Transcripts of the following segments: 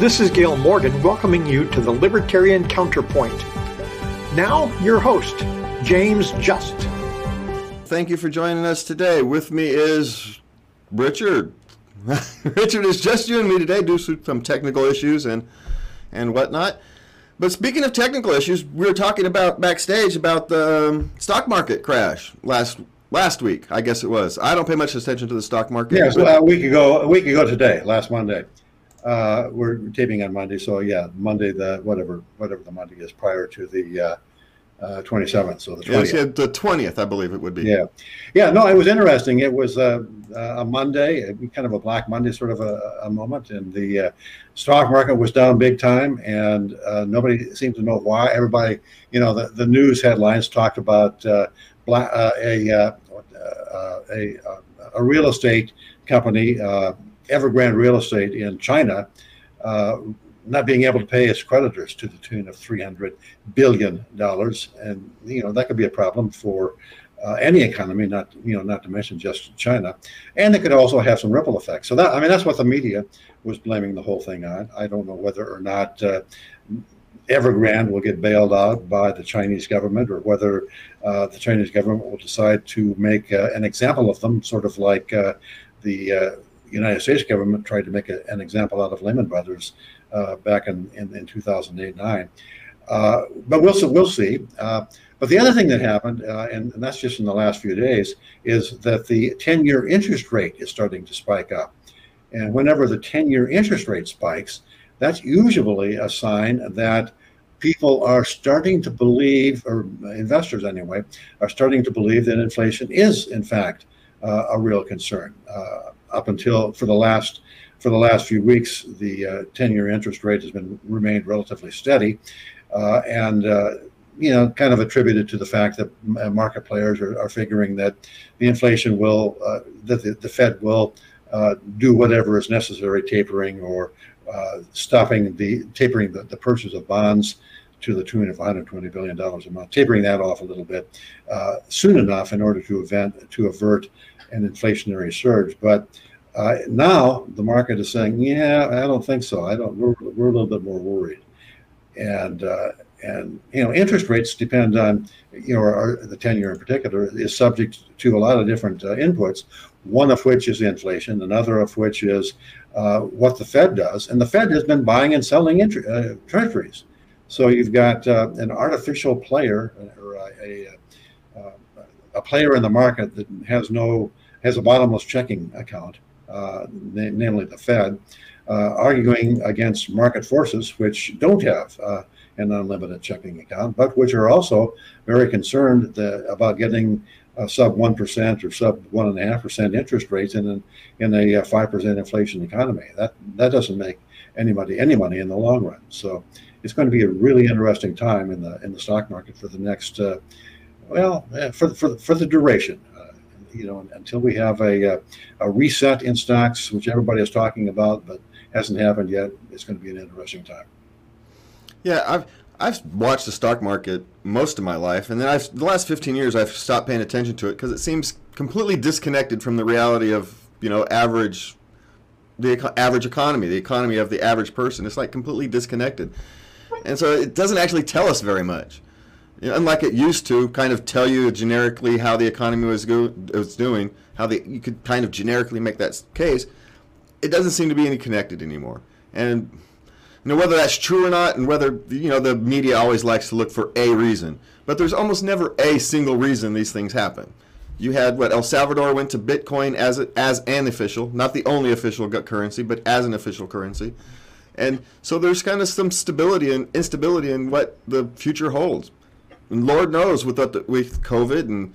This is Gail Morgan welcoming you to the Libertarian Counterpoint. Now, your host, James Just. Thank you for joining us today. With me is Richard. Richard is just you and me today due to some technical issues and and whatnot. But speaking of technical issues, we were talking about backstage about the um, stock market crash last last week. I guess it was. I don't pay much attention to the stock market. Yes, yeah, a week ago. A week ago today, last Monday. Uh, we're taping on Monday, so yeah, Monday the whatever whatever the Monday is prior to the uh, uh, 27th. So the 20th. Yes, the 20th, I believe it would be. Yeah, yeah. No, it was interesting. It was uh, a Monday, kind of a Black Monday sort of a, a moment, and the uh, stock market was down big time, and uh, nobody seemed to know why. Everybody, you know, the, the news headlines talked about black, a, a a a real estate company Evergrande Real Estate in China uh, not being able to pay its creditors to the tune of 300 billion dollars, and you know that could be a problem for uh, any economy, not you know not to mention just China, and it could also have some ripple effects. So that I mean that's what the media was blaming the whole thing on. I don't know whether or not. Uh, Evergrande will get bailed out by the Chinese government, or whether uh, the Chinese government will decide to make uh, an example of them, sort of like uh, the uh, United States government tried to make a, an example out of Lehman Brothers uh, back in, in, in 2008 9. Uh, but we'll, we'll see. Uh, but the other thing that happened, uh, and, and, that's just in the last few days, is that the 10 year interest rate is starting to spike up. And whenever the 10 year interest rate spikes, that's usually a sign that people are starting to believe, or investors anyway, are starting to believe that inflation is, in fact, uh, a real concern. Uh, up until for the last for the last few weeks, the uh, 10-year interest rate has been remained relatively steady, uh, and uh, you know, kind of attributed to the fact that market players are, are figuring that the inflation will that the, the, Fed will do whatever is necessary, tapering or stopping the tapering the, the purchase of bonds to the tune of 120 billion dollars a month, tapering that off a little bit uh, soon enough in order to event to avert an inflationary surge. But uh, now the market is saying, yeah, I don't think so. I don't. We're, we're a little bit more worried, and uh, and you know interest rates depend on you know our, the ten year in particular is subject to a lot of different uh, inputs. One of which is inflation, another of which is uh, what the Fed does, and the Fed has been buying and selling uh, treasuries. So you've got uh, an artificial player or a, a, a player in the market that has no has a bottomless checking account, uh, namely the Fed, uh, arguing against market forces which don't have uh, an unlimited checking account, but which are also very concerned that, about getting sub 1% or sub 1.5% interest rates in, an, in a 5% inflation economy. That, that doesn't make anybody any money in the long run. So it's going to be a really interesting time in the in the stock market for the next uh, well eh, for for for the duration you know, until we have a, uh, a reset in stocks, which everybody is talking about, but hasn't happened yet, it's going to be an interesting time. Yeah, I've I've watched the stock market most of my life, and then I've the last 15 years I've stopped paying attention to it because it seems completely disconnected from the reality of you know average the average economy, the economy of the average person. It's like completely disconnected, and so it doesn't actually tell us very much unlike it used to, kind of tell you generically how the economy was go, was doing, how the you could kind of generically make that case. It doesn't seem to be any connected anymore, and you know whether that's true or not, and whether you know the media always likes to look for a reason, but there's almost never a single reason these things happen. You had what El Salvador went to Bitcoin as a, as an official, not the only official currency, but as an official currency. And so there's kind of some stability and instability in what the future holds. And Lord knows with the, with COVID and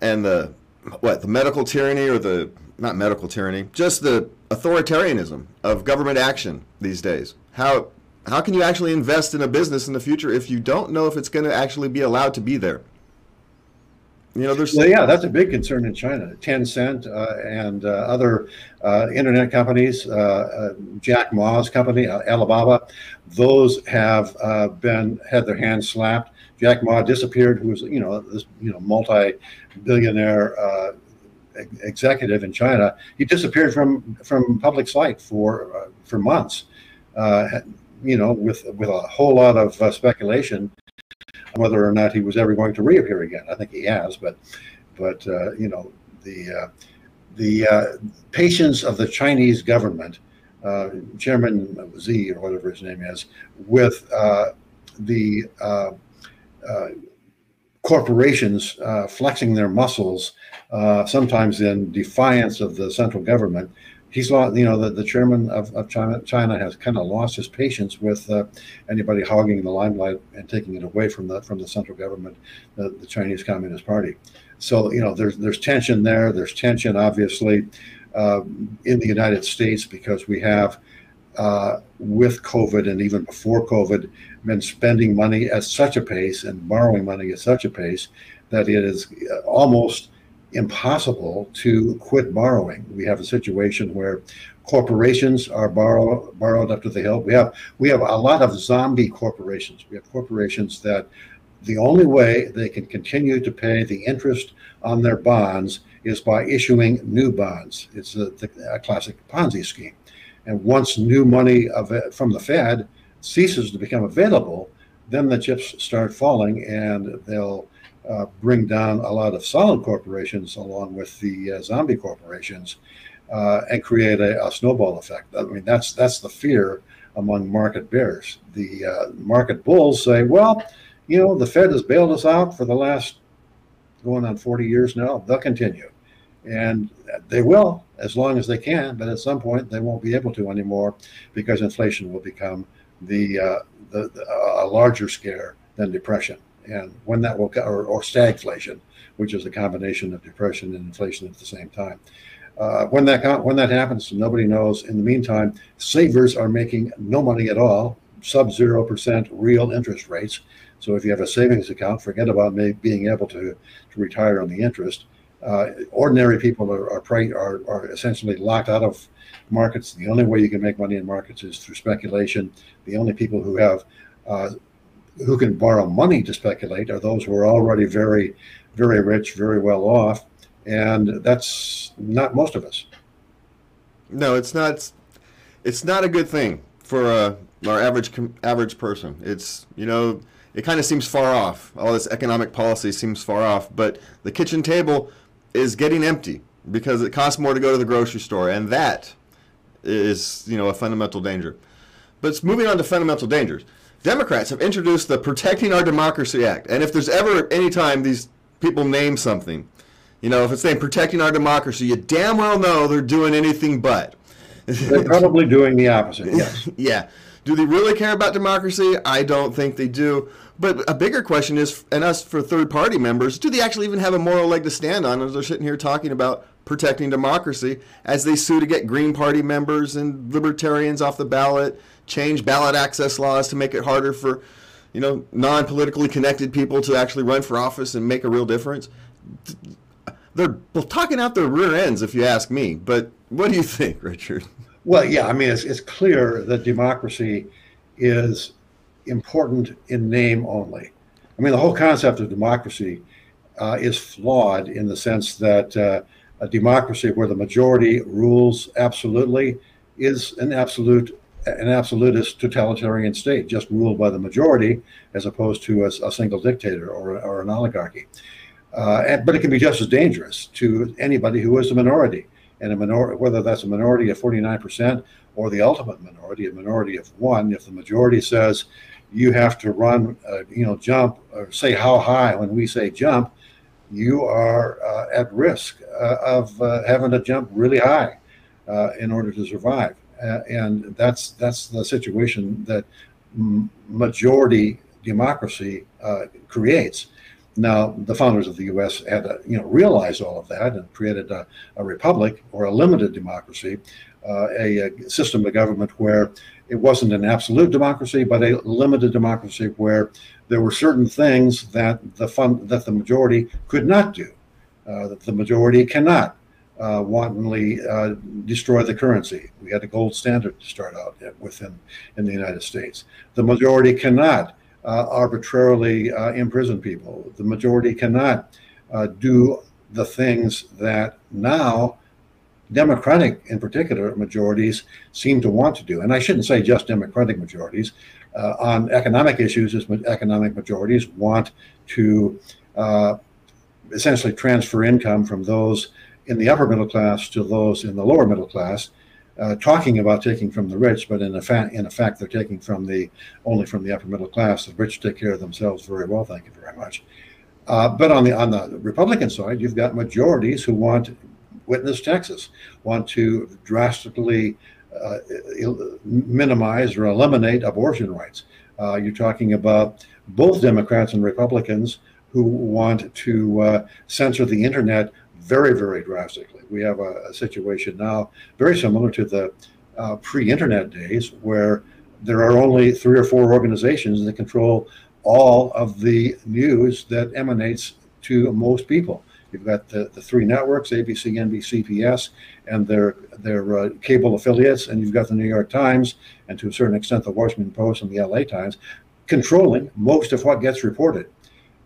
and the what the medical tyranny or the not medical tyranny, just the authoritarianism of government action these days. How how can you actually invest in a business in the future if you don't know if it's going to actually be allowed to be there? You know, there's well, yeah, that's a big concern in China. Tencent uh, and uh, other uh, internet companies, uh, uh, Jack Ma's company, uh, Alibaba, those have been had their hands slapped Jack Ma disappeared, who was you know this you know multi-billionaire uh, executive in China. He disappeared from from public sight for uh, for months. uh, you know, with with a whole lot of uh, speculation whether or not he was ever going to reappear again. I think he has, but but uh, you know the uh, the uh, patience of the Chinese government, Chairman Xi or whatever his name is, with the uh, corporations flexing their muscles, sometimes in defiance of the central government, he's lost, you know, the, the chairman of, of China, China has kind of lost his patience with uh, anybody hogging the limelight and taking it away from the from the central government, the, the Chinese Communist Party. So you know, there's there's tension there. There's tension, obviously, uh, in the United States because we have. Uh, with COVID and even before COVID, been spending money at such a pace and borrowing money at such a pace that it is uh, almost impossible to quit borrowing. We have a situation where corporations are borrow, borrowed up to the hilt. We have we have a lot of zombie corporations. We have corporations that the only way they can continue to pay the interest on their bonds is by issuing new bonds. It's a, a classic Ponzi scheme. And once new money of, from the Fed ceases to become available, then the chips start falling and they'll uh, bring down a lot of solid corporations along with the uh, zombie corporations uh, and create a, a, snowball effect. I mean, that's that's the fear among market bears. The uh, market bulls say, well, you know, the Fed has bailed us out for the last going on 40 years now. They'll continue. And they will as long as they can, but at some point they won't be able to anymore because inflation will become the, uh, the, the a larger scare than depression and when that will or, or stagflation, which is a combination of depression and inflation at the same time. Uh, when that when that happens, nobody knows. In the meantime, savers are making no money at all, sub zero percent real interest rates. So if you have a savings account, forget about being able to, to retire on the interest. Uh, ordinary people are are, are are essentially locked out of markets. The only way you can make money in markets is through speculation. The only people who have uh, who can borrow money to speculate are those who are already very, very rich, very well off, and that's not most of us. No, it's not. It's not a good thing for uh, our average average person. It's you know it kind of seems far off. All this economic policy seems far off, but the kitchen table is getting empty because it costs more to go to the grocery store, and that is you know a fundamental danger. But moving on to fundamental dangers. Democrats have introduced the Protecting Our Democracy Act. And if there's ever any time these people name something, you know, if it's saying protecting our democracy, you damn well know they're doing anything but. They're probably doing the opposite, yes. yeah. Do they really care about democracy? I don't think they do. But a bigger question is, and us for third party members, do they actually even have a moral leg to stand on as they're sitting here talking about protecting democracy as they sue to get Green Party members and libertarians off the ballot change ballot access laws to make it harder for, you know, non-politically connected people to actually run for office and make a real difference. They're talking out their rear ends, if you ask me. But what do you think, Richard? Well, yeah, I mean, it's, it's clear that democracy is important in name only. I mean, the whole concept of democracy uh, is flawed in the sense that uh, a democracy where the majority rules absolutely is an absolute an absolutist totalitarian state, just ruled by the majority, as opposed to a, a single dictator or, or an oligarchy. Uh, and, but it can be just as dangerous to anybody who is a minority, and a minority, whether that's a minority of 49% or the ultimate minority, a minority of one. If the majority says you have to run, uh, you know, jump, or say how high when we say jump, you are uh, at risk uh, of uh, having to jump really high uh, in order to survive. Uh, and that's that's the situation that majority democracy creates. Now, the founders of the U.S. had to, you know, realize all of that and created a, a republic or a limited democracy, uh, a, a, system of government where it wasn't an absolute democracy, but a limited democracy where there were certain things that the fund that the majority could not do, uh, that the majority cannot uh, wantonly uh, destroy the currency. We had a gold standard to start out with in in the United States. The majority cannot uh, arbitrarily uh, imprison people. The majority cannot uh, do the things that now Democratic, in particular, majorities seem to want to do. And I shouldn't say just Democratic majorities. Uh, on economic issues, as economic majorities want to uh, essentially transfer income from those in the upper middle class to those in the lower middle class. Uh, talking about taking from the rich, but in effect, in effect, they're taking from the only from the upper middle class. The rich take care of themselves very well, thank you very much. Uh, but on the on the Republican side, you've got majorities who want witness Texas, want to drastically uh, minimize or eliminate abortion rights. Uh, you're talking about both Democrats and Republicans who want to uh, censor the internet very, very drastically. We have a, a situation now very similar to the uh, pre internet days where there are only three or four organizations that control all of the news that emanates to most people. You've got the, the three networks, ABC, NBC, CBS, and their their uh, cable affiliates, and you've got the New York Times, and to a certain extent the Washington Post and the LA Times, controlling most of what gets reported.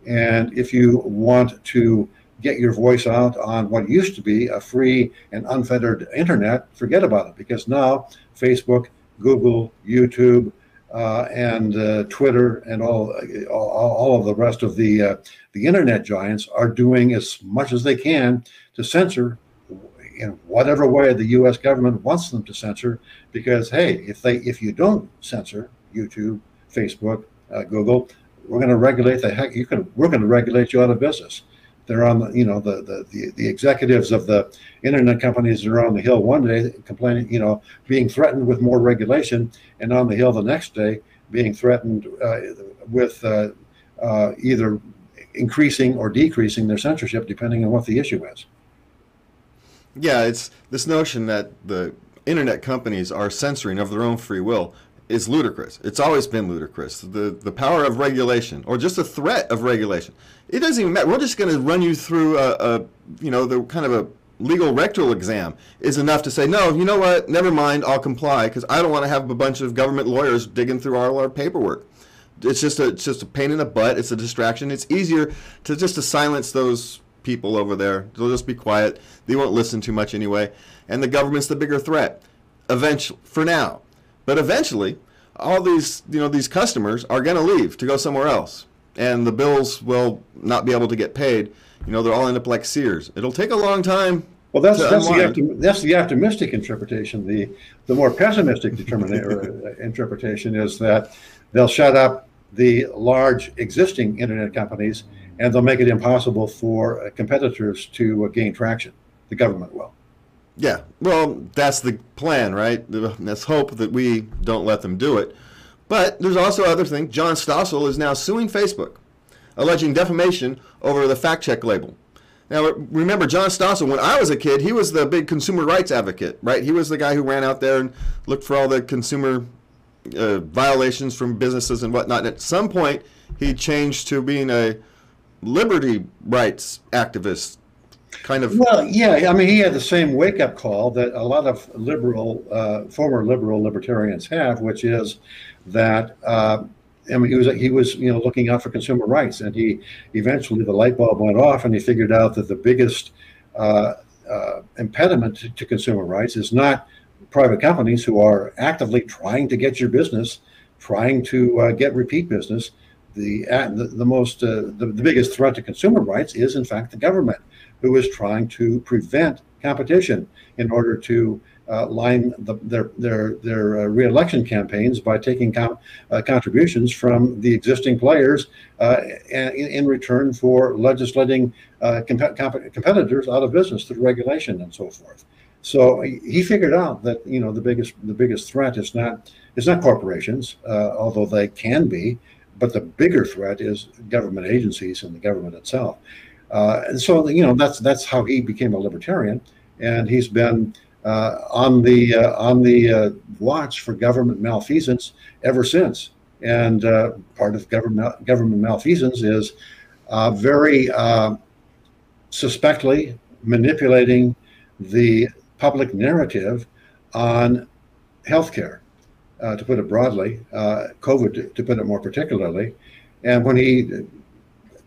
And if you want to get your voice out on what used to be a free and unfettered internet, forget about it because now Facebook, Google, YouTube, uh, and uh, Twitter and all, all, all of the rest of the uh, the internet giants are doing as much as they can to censor in whatever way the U.S. government wants them to censor. Because hey, if they if you don't censor YouTube, Facebook, uh, Google, we're going to regulate the heck. You can we're going to regulate you out of business. They're on the you know the, the the the executives of the internet companies are on the hill one day complaining you know being threatened with more regulation, and on the hill the next day being threatened uh, with uh, uh, either increasing or decreasing their censorship depending on what the issue is. Yeah, it's this notion that the internet companies are censoring of their own free will is ludicrous. It's always been ludicrous. The the power of regulation, or just a threat of regulation, it doesn't even matter. We're just going to run you through a, a, you know, the kind of a legal rectal exam is enough to say, no, you know what? Never mind. I'll comply because I don't want to have a bunch of government lawyers digging through all our paperwork. It's just a it's just a pain in the butt. It's a distraction. It's easier to just to silence those people over there. They'll just be quiet. They won't listen too much anyway. And the government's the bigger threat. Eventually, for now, but eventually, all these you know these customers are going to leave to go somewhere else, and the bills will not be able to get paid. You know, they'll all end up like Sears. It'll take a long time. Well, that's that's the, that's the optimistic interpretation. The the more pessimistic uh, interpretation is that they'll shut up the large existing internet companies and they'll make it impossible for uh, competitors to uh, gain traction. The government will. Yeah, well, that's the plan, right? Let's hope that we don't let them do it. But there's also other things. John Stossel is now suing Facebook, alleging defamation over the fact check label. Now, remember, John Stossel, when I was a kid, he was the big consumer rights advocate, right? He was the guy who ran out there and looked for all the consumer uh, violations from businesses and whatnot. And at some point, he changed to being a liberty rights activist kind of well yeah i mean he had the same wake-up call that a lot of liberal uh, former liberal libertarians have which is that uh, I mean, he was he was you know looking out for consumer rights, and he eventually the light bulb went off, and he figured out that the biggest uh, uh impediment to, to, consumer rights is not private companies who are actively trying to get your business, trying to uh, get repeat business. The, the, the most uh, the, the biggest threat to consumer rights is in fact the government who is trying to prevent competition in order to uh, line the, their their their uh, reelection campaigns by taking com- uh, contributions from the existing players uh, in, in, return for legislating uh, comp- comp- competitors out of business through regulation and so forth. So he figured out that you know the biggest the biggest threat is not is not corporations, uh, although they can be, but the bigger threat is government agencies and the government itself. Uh, and so, you know, that's that's how he became a libertarian, and he's been uh, on the uh, on the uh, watch for government malfeasance ever since. And uh, part of government government malfeasance is uh, very suspectly manipulating the public narrative on healthcare, to put it broadly, COVID to put it more particularly. And when he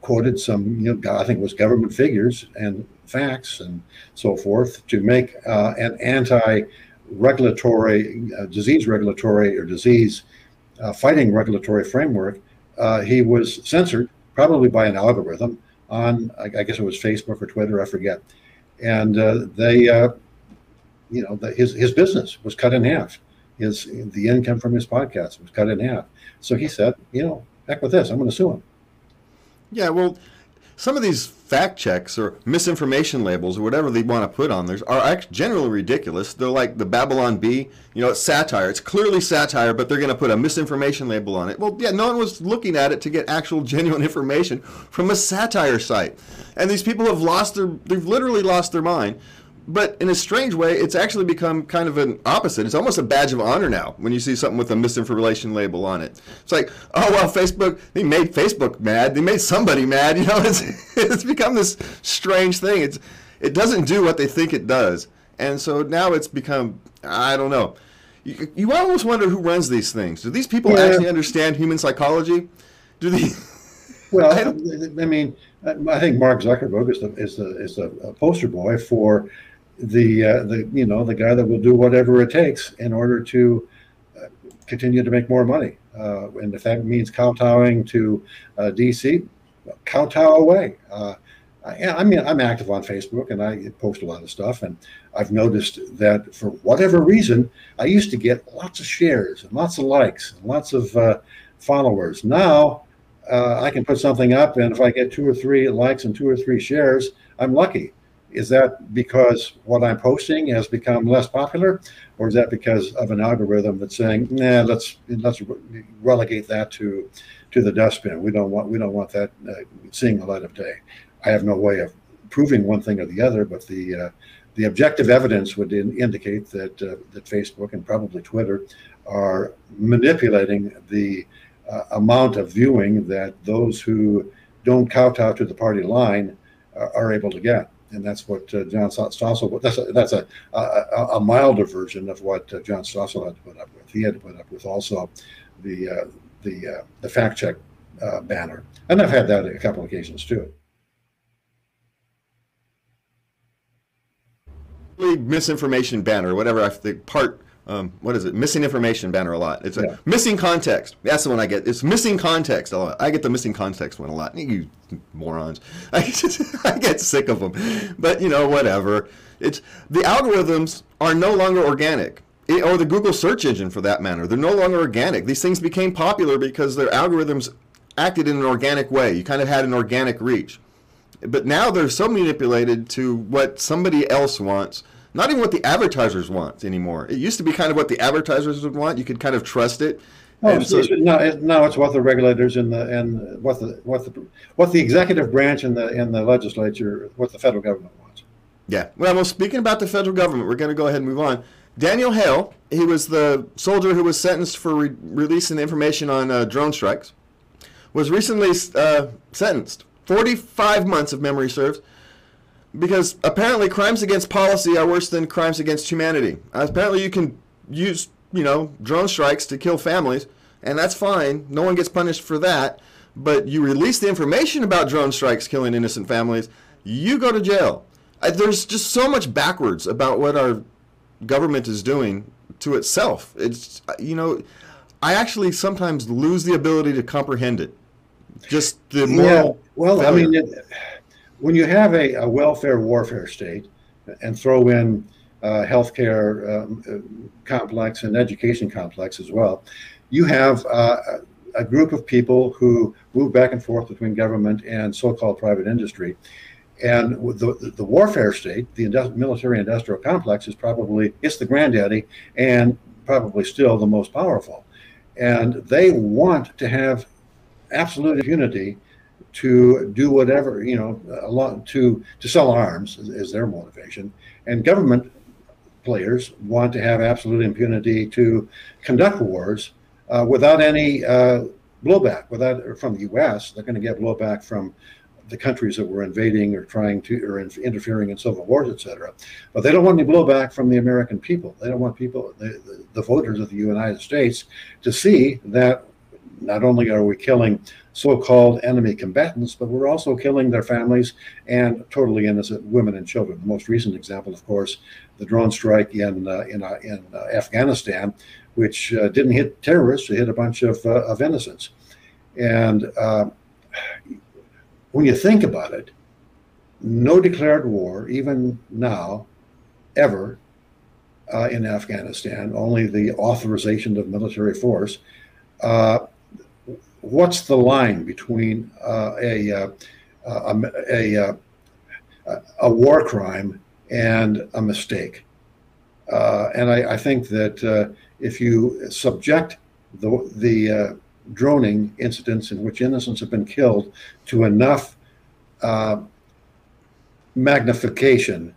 quoted some, you know, I think it was government figures and facts and so forth to make uh, an anti-regulatory, uh, disease regulatory or disease uh, fighting regulatory framework, uh, he was censored, probably by an algorithm on, I, I, guess it was Facebook or Twitter, I forget. And uh, they, uh, you know, the, his his business was cut in half. His the income from his podcast was cut in half. So he said, you know, heck with this, I'm going to sue him. Yeah, well, some of these fact checks or misinformation labels or whatever they want to put on there are actually generally ridiculous. They're like the Babylon Bee. You know, it's satire. It's clearly satire, but they're going to put a misinformation label on it. Well, yeah, no one was looking at it to get actual genuine information from a satire site. And these people have lost their, they've literally lost their mind but in a strange way, it's actually become kind of an opposite. It's almost a badge of honor now when you see something with a misinformation label on it. It's like, oh well, Facebook they made Facebook mad. They made somebody mad. You know, it's it's become this strange thing. It's it doesn't do what they think it does, and so now it's become I don't know. You, you almost wonder who runs these things. Do these people yeah. actually understand human psychology? Do they? Well, I, I, mean, I think Mark Zuckerberg is the is the is the poster boy for the uh, the you know the guy that will do whatever it takes in order to uh, continue to make more money. Uh, and if that means kowtowing to uh, DC, kowtow away. Uh, I, I, mean, I'm active on Facebook and I post a lot of stuff, and I've noticed that for whatever reason, I used to get lots of shares and lots of likes and lots of followers. Now I can put something up, and if I get two or three likes and two or three shares, I'm lucky is that because what I'm posting has become less popular, or is that because of an algorithm that's saying, "Nah, let's let's relegate that to to the dustbin. We don't want we don't want that uh, seeing the light of day." I have no way of proving one thing or the other, but the uh, the objective evidence would in, indicate that uh, that Facebook and probably Twitter are manipulating the uh, amount of viewing that those who don't kowtow to the party line are able to get and that's what uh, John Stossel. That's a, that's a, a, a milder version of what uh, John Stossel had to put up with. He had to put up with also the uh, the uh, the fact check uh, banner, and I've had that a couple of occasions too. Misinformation banner, whatever. Think part um, what is it? Missing information banner a lot. It's a yeah. missing context. That's the one I get. It's missing context a lot. I get the missing context one a lot. You morons. I, just, I get sick of them. But you know, whatever. It's the algorithms are no longer organic. It, or the Google search engine for that matter. They're no longer organic. These things became popular because their algorithms acted in an organic way. You kind of had an organic reach. But now they're so manipulated to what somebody else wants not even what the advertisers want anymore. It used to be kind of what the advertisers would want. You could kind of trust it. Oh, so, no, it, no, it's what the regulators and the and what the what the what the executive branch and the and the legislature, what the federal government wants. Yeah. Well, well, speaking about the federal government, we're going to go ahead and move on. Daniel Hale, he was the soldier who was sentenced for re- releasing information on uh, drone strikes, was recently uh, sentenced 45 months of memory serves because apparently crimes against policy are worse than crimes against humanity. Uh, apparently, you can use you know drone strikes to kill families, and that's fine. No one gets punished for that. But you release the information about drone strikes killing innocent families, you go to jail. I, there's just so much backwards about what our government is doing to itself. It's you know, I actually sometimes lose the ability to comprehend it. Just the moral. Yeah, well, failure. I mean. It, when you have a, a welfare warfare state and throw in uh, healthcare um, complex and education complex as well, you have uh, a group of people who move back and forth between government and so-called private industry. And the, the warfare state, the military industrial complex is probably, it's the granddaddy and probably still the most powerful. And they want to have absolute impunity to do whatever you know a lot to to sell arms is, is, their motivation. And government players want to have absolute impunity to conduct wars uh, without any uh, blowback without from the US they're going to get blowback from the countries that were invading or trying to or in, interfering in civil wars etc but they don't want any blowback from the American people. They don't want people the, the, the voters of the United States to see that not only are we killing so-called enemy combatants, but we're also killing their families and totally innocent women and children. The most recent example, of course, the drone strike in uh, in, uh, in uh, Afghanistan, which uh, didn't hit terrorists, it hit a bunch of, uh, of innocents. And uh, when you think about it, no declared war, even now, ever, in Afghanistan, only the authorization of military force what's the line between uh, a, uh, a, a, uh, a, war crime and a mistake? Uh, and I, I, think that uh, if you subject the, the droning incidents in which innocents have been killed to enough magnification,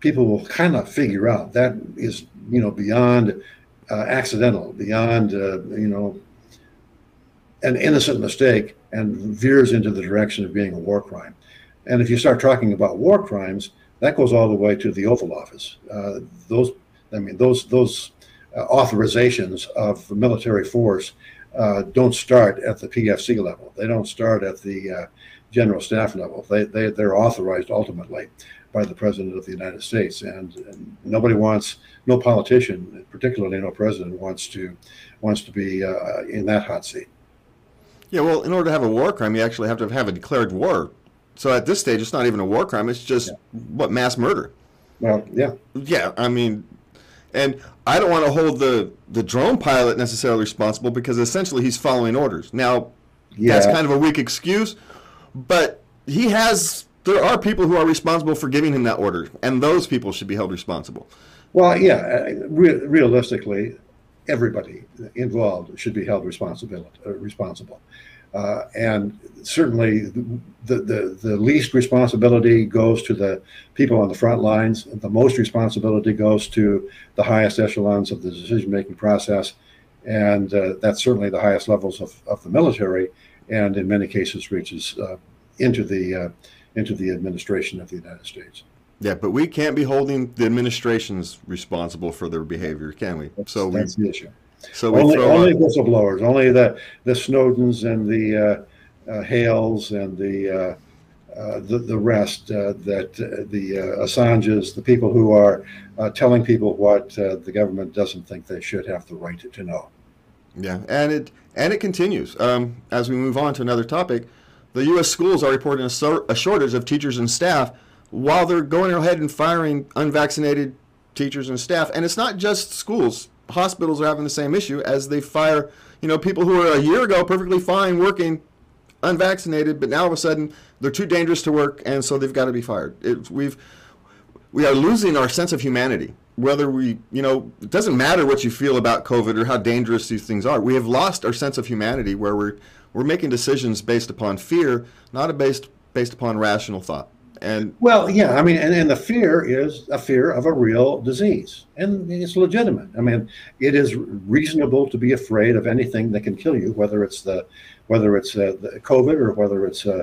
people will kind of figure out that is, you know, beyond uh, accidental, beyond, uh, you know, an innocent mistake and veers into the direction of being a war crime. And if you start talking about war crimes, that goes all the way to the Oval Office. Uh, those, I mean, those those uh, authorizations of military force uh, don't start at the PFC level. They don't start at the uh, general staff level. They, they they're authorized ultimately by the president of the United States, and, and nobody wants, no politician, particularly no president, wants to wants to be uh, in that hot seat. Yeah, well, in order to have a war crime, you actually have to have a declared war. So at this stage, it's not even a war crime; it's just yeah. what mass murder. Well, yeah, yeah. I mean, and I don't want to hold the the drone pilot necessarily responsible because essentially he's following orders. Now, yeah. that's kind of a weak excuse, but he has. There are people who are responsible for giving him that order, and those people should be held responsible. Well, yeah, uh, re- realistically, everybody involved should be held responsible. Uh, responsible. Uh, and certainly the, the, the least responsibility goes to the people on the front lines. The most responsibility goes to the highest echelons of the decision-making process. And uh, that's certainly the highest levels of, of the military and in many cases reaches uh, into the uh, into the administration of the United States. Yeah, but we can't be holding the administrations responsible for their behavior, can we? That's, so that's we, the issue. So only, only whistleblowers, only the the Snowdens and the uh, uh, Hales and the uh, uh the, the rest uh, that uh, the Assanges, the people who are telling people what the government doesn't think they should have the right to, to know. Yeah, and it and it continues. Um, as we move on to another topic, the U.S. schools are reporting a, so, a shortage of teachers and staff while they're going ahead and firing unvaccinated teachers and staff. And it's not just schools. Hospitals are having the same issue as they fire, you know, people who were a year ago perfectly fine working unvaccinated, but now all of a sudden they're too dangerous to work, and so they've got to be fired. It, we've we are losing our sense of humanity. Whether we, you know, it doesn't matter what you feel about COVID or how dangerous these things are. We have lost our sense of humanity, where we're we're making decisions based upon fear, not based based upon rational thought. And well, yeah, I mean, and, and the fear is a fear of a real disease, and it's legitimate. I mean, it is reasonable to be afraid of anything that can kill you, whether it's the whether it's uh, the COVID or whether it's uh,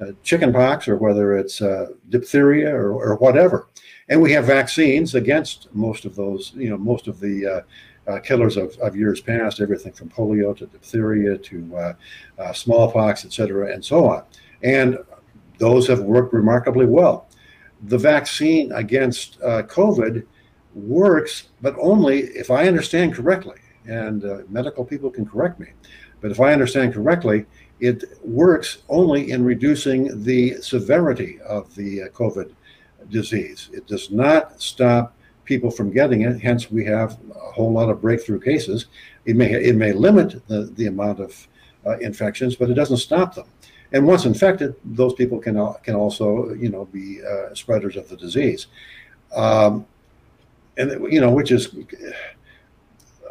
uh, chickenpox or whether it's uh, diphtheria or, or whatever. And we have vaccines against most of those, you know, most of the uh, uh, killers of, of years past, everything from polio to diphtheria to uh, uh, smallpox, et cetera, and so on. And those have worked remarkably well. The vaccine against uh, COVID works, but only if I understand correctly, and uh, medical people can correct me, but if I understand correctly, it works only in reducing the severity of the uh, COVID disease. It does not stop people from getting it. Hence, we have a whole lot of breakthrough cases. It may it may limit the, the amount of uh, infections, but it doesn't stop them. And once infected, those people can can also you know be uh, spreaders of the disease, um, and you know which is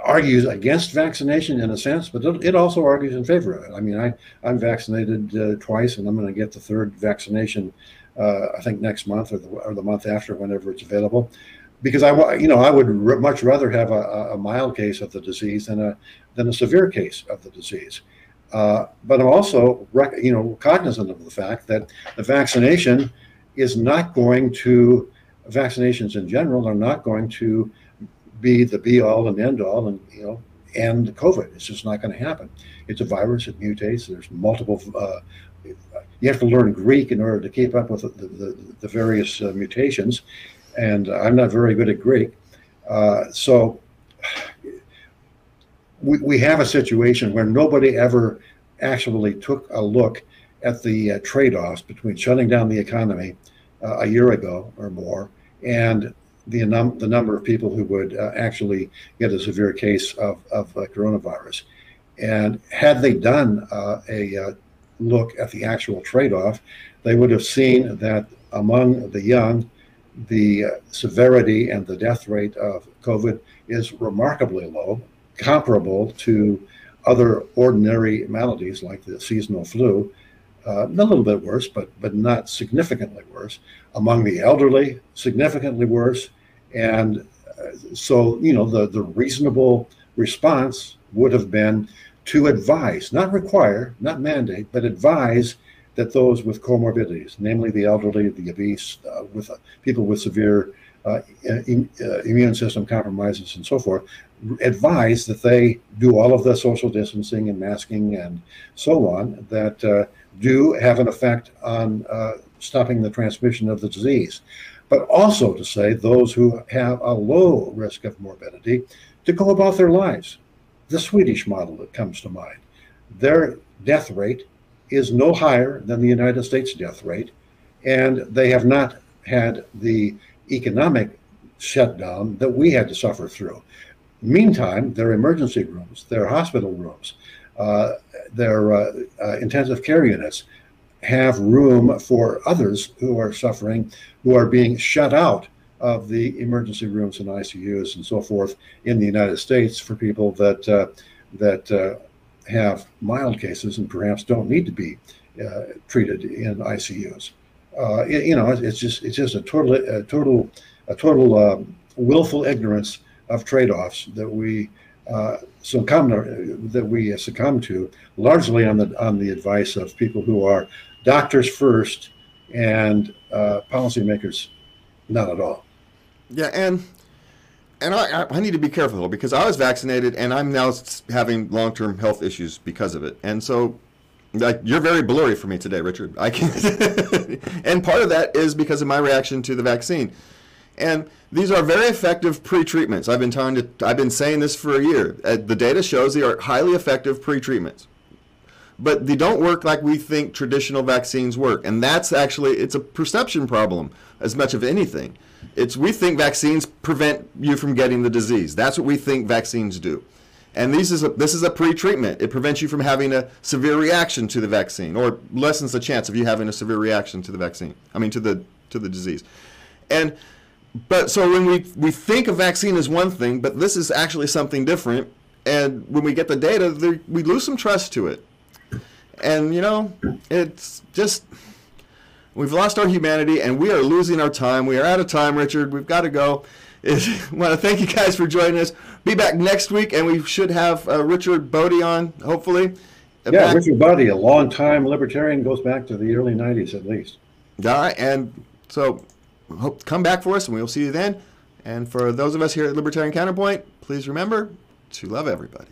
argues against vaccination in a sense, but it also argues in favor of it. I mean, I I'm vaccinated uh, twice, and I'm going to get the third vaccination. Uh, I think next month or the, or the month after, whenever it's available, because I you know I would much rather have a, a mild case of the disease than a than a severe case of the disease. Uh, but I'm also, you know, cognizant of the fact that the vaccination is not going to, vaccinations in general are not going to be the be all and end all. And, you know, end COVID. It's just not going to happen. It's a virus. It mutates. There's multiple. Uh, you have to learn Greek in order to keep up with the, the, the various uh, mutations, and I'm not very good at Greek. Uh, so we, we have a situation where nobody ever actually took a look at the uh, trade-offs between shutting down the economy uh, a year ago or more and the, num- the number of people who would uh, actually get a severe case of, of uh, coronavirus. And had they done uh, a uh, look at the actual trade-off, they would have seen that among the young, the severity and the death rate of COVID is remarkably low, comparable to other ordinary maladies like the seasonal flu, uh, a little bit worse, but but not significantly worse. Among the elderly, significantly worse, and uh, so you know the the reasonable response would have been to advise, not require, not mandate, but advise that those with comorbidities, namely the elderly, the obese, uh, with uh, people with severe uh, immune system compromises and so forth, advise that they do all of the social distancing and masking and so on that uh, do have an effect on uh, stopping the transmission of the disease. But also to say those who have a low risk of morbidity to go about their lives. The Swedish model that comes to mind. Their death rate is no higher than the United States death rate, and they have not had the economic shutdown that we had to suffer through. Meantime, their emergency rooms, their hospital rooms, uh, their uh, uh, intensive care units have room for others who are suffering, who are being shut out of the emergency rooms and ICUs and so forth in the United States for people that uh, that uh, have mild cases and perhaps don't need to be uh, treated in ICUs. It, you know, it's just it's just a total a total a total um, willful ignorance of trade-offs that we uh, succumb to, that we succumb to largely on the on the advice of people who are doctors first and uh, policymakers not at all. Yeah, and and I, I need to be careful because I was vaccinated and I'm now having long term health issues because of it, and so like you're very blurry for me today, Richard. I can, and part of that is because of my reaction to the vaccine. And these are very effective pre-treatments. I've been trying to, I've been saying this for a year. Uh, the data shows they are highly effective pre-treatments, but they don't work like we think traditional vaccines work. And that's actually it's a perception problem as much of anything. It's we think vaccines prevent you from getting the disease. That's what we think vaccines do. And this is a, this is a pre-treatment. It prevents you from having a severe reaction to the vaccine, or lessens the chance of you having a severe reaction to the vaccine. I mean, to the to the disease. And but so when we we think a vaccine is one thing, but this is actually something different. And when we get the data, there, we lose some trust to it. And you know, it's just we've lost our humanity, and we are losing our time. We are out of time, Richard. We've got to go. I want to thank you guys for joining us. Be back next week, and we should have uh, Richard Boddie on, hopefully. Uh, yeah, back. Richard Boddie, a long-time libertarian, goes back to the early '90s at least. Right, and so hope come back for us, and we'll see you then. And for those of us here at Libertarian Counterpoint, please remember to love everybody.